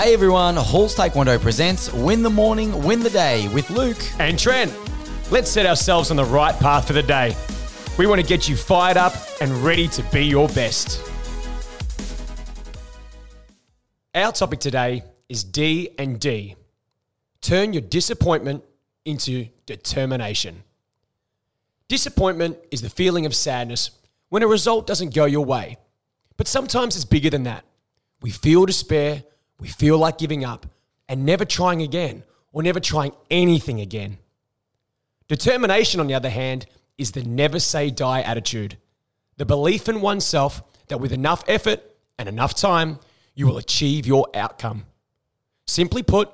Hey everyone, Halls Taekwondo presents Win the Morning, Win the Day with Luke. And Trent, let's set ourselves on the right path for the day. We want to get you fired up and ready to be your best. Our topic today is D and D. Turn your disappointment into determination. Disappointment is the feeling of sadness when a result doesn't go your way. But sometimes it's bigger than that. We feel despair, we feel like giving up and never trying again or never trying anything again. Determination, on the other hand, is the never say die attitude. The belief in oneself that with enough effort and enough time, you will achieve your outcome. Simply put,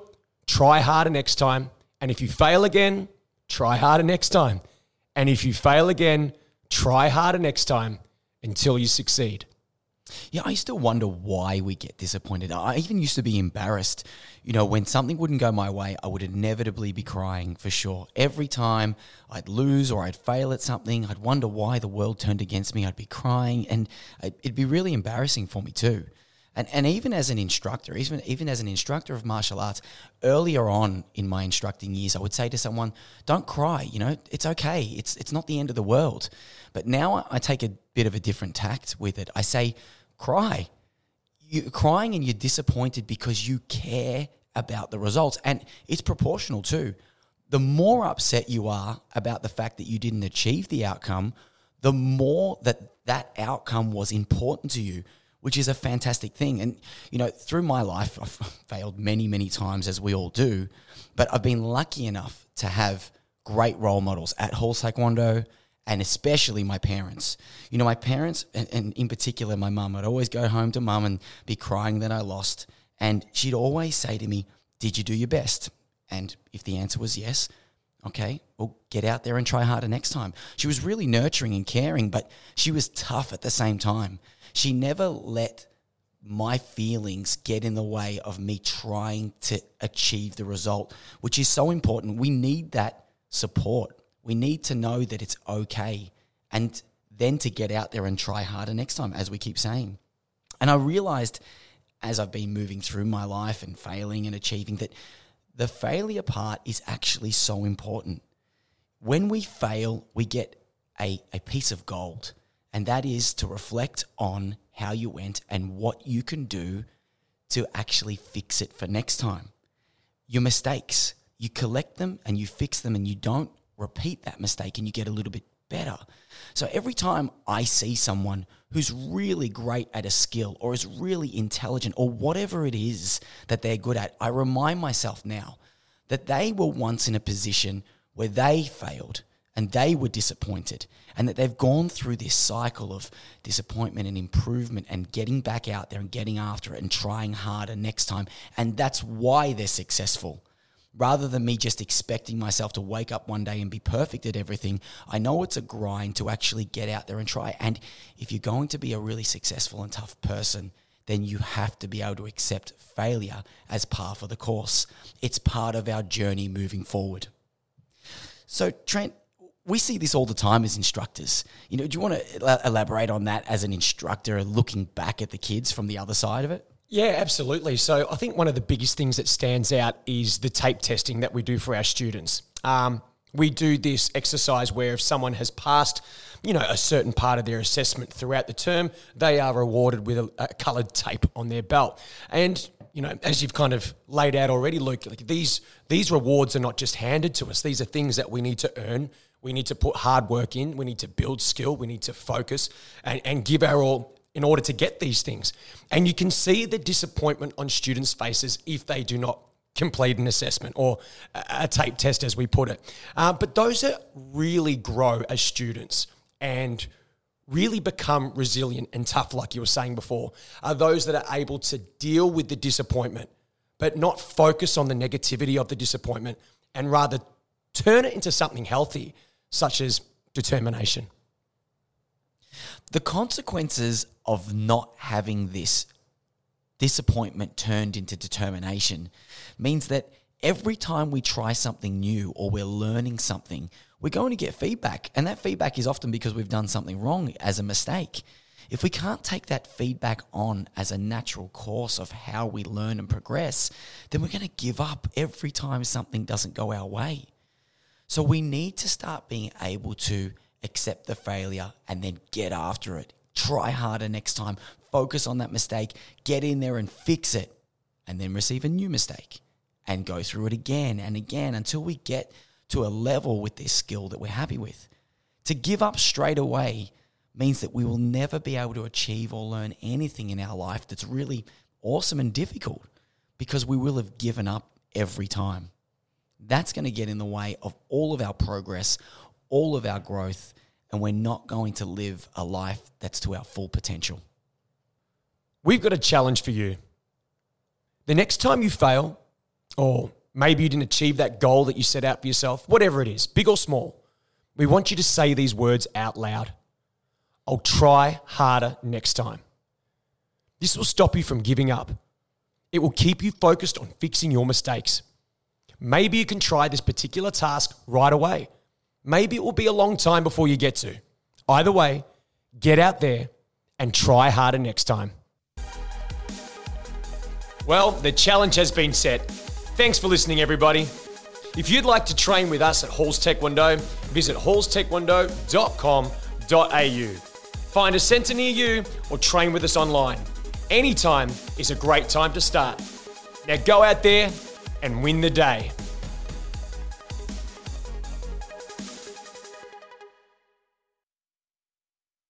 try harder next time. And if you fail again, try harder next time. And if you fail again, try harder next time until you succeed. Yeah, I used to wonder why we get disappointed. I even used to be embarrassed. You know, when something wouldn't go my way, I would inevitably be crying for sure. Every time I'd lose or I'd fail at something, I'd wonder why the world turned against me. I'd be crying and uh, it'd be really embarrassing for me too. And, and even as an instructor, even, even as an instructor of martial arts, earlier on in my instructing years, I would say to someone, don't cry, you know, it's okay. It's, it's not the end of the world. But now I take a bit of a different tact with it. I say, cry. You're crying and you're disappointed because you care about the results. And it's proportional too. The more upset you are about the fact that you didn't achieve the outcome, the more that that outcome was important to you which is a fantastic thing. And, you know, through my life, I've failed many, many times, as we all do, but I've been lucky enough to have great role models at Halls Taekwondo and especially my parents. You know, my parents, and, and in particular my mum, I'd always go home to mum and be crying that I lost. And she'd always say to me, Did you do your best? And if the answer was yes, okay, well, get out there and try harder next time. She was really nurturing and caring, but she was tough at the same time. She never let my feelings get in the way of me trying to achieve the result, which is so important. We need that support. We need to know that it's okay and then to get out there and try harder next time, as we keep saying. And I realized as I've been moving through my life and failing and achieving that the failure part is actually so important. When we fail, we get a, a piece of gold and that is to reflect on how you went and what you can do to actually fix it for next time. Your mistakes, you collect them and you fix them and you don't repeat that mistake and you get a little bit better. So every time I see someone who's really great at a skill or is really intelligent or whatever it is that they're good at, I remind myself now that they were once in a position where they failed and they were disappointed and that they've gone through this cycle of disappointment and improvement and getting back out there and getting after it and trying harder next time. And that's why they're successful rather than me just expecting myself to wake up one day and be perfect at everything i know it's a grind to actually get out there and try and if you're going to be a really successful and tough person then you have to be able to accept failure as part of the course. It's part of our journey moving forward. So, Trent, we see this all the time as instructors. You know, do you want to elaborate on that as an instructor, looking back at the kids from the other side of it? Yeah, absolutely. So I think one of the biggest things that stands out is the tape testing that we do for our students. Um, we do this exercise where if someone has passed, you know, a certain part of their assessment throughout the term, they are rewarded with a, a coloured tape on their belt. And you know, as you've kind of laid out already, Luke, like these these rewards are not just handed to us. These are things that we need to earn. We need to put hard work in. We need to build skill. We need to focus and, and give our all in order to get these things. And you can see the disappointment on students' faces if they do not complete an assessment or a tape test, as we put it. Uh, but those that really grow as students and really become resilient and tough, like you were saying before, are those that are able to deal with the disappointment, but not focus on the negativity of the disappointment and rather turn it into something healthy such as determination. The consequences of not having this disappointment turned into determination means that every time we try something new or we're learning something, we're going to get feedback. And that feedback is often because we've done something wrong as a mistake. If we can't take that feedback on as a natural course of how we learn and progress, then we're going to give up every time something doesn't go our way. So we need to start being able to accept the failure and then get after it. Try harder next time, focus on that mistake, get in there and fix it, and then receive a new mistake and go through it again and again until we get to a level with this skill that we're happy with. To give up straight away means that we will never be able to achieve or learn anything in our life that's really awesome and difficult because we will have given up every time. That's going to get in the way of all of our progress, all of our growth, and we're not going to live a life that's to our full potential. We've got a challenge for you. The next time you fail, or maybe you didn't achieve that goal that you set out for yourself, whatever it is, big or small, we want you to say these words out loud. I'll try harder next time. This will stop you from giving up. It will keep you focused on fixing your mistakes. Maybe you can try this particular task right away. Maybe it will be a long time before you get to. Either way, get out there and try harder next time. Well, the challenge has been set. Thanks for listening, everybody. If you'd like to train with us at Halls Taekwondo, visit hallstaekwondo.com.au. Find a centre near you or train with us online. Anytime is a great time to start. Now go out there and win the day.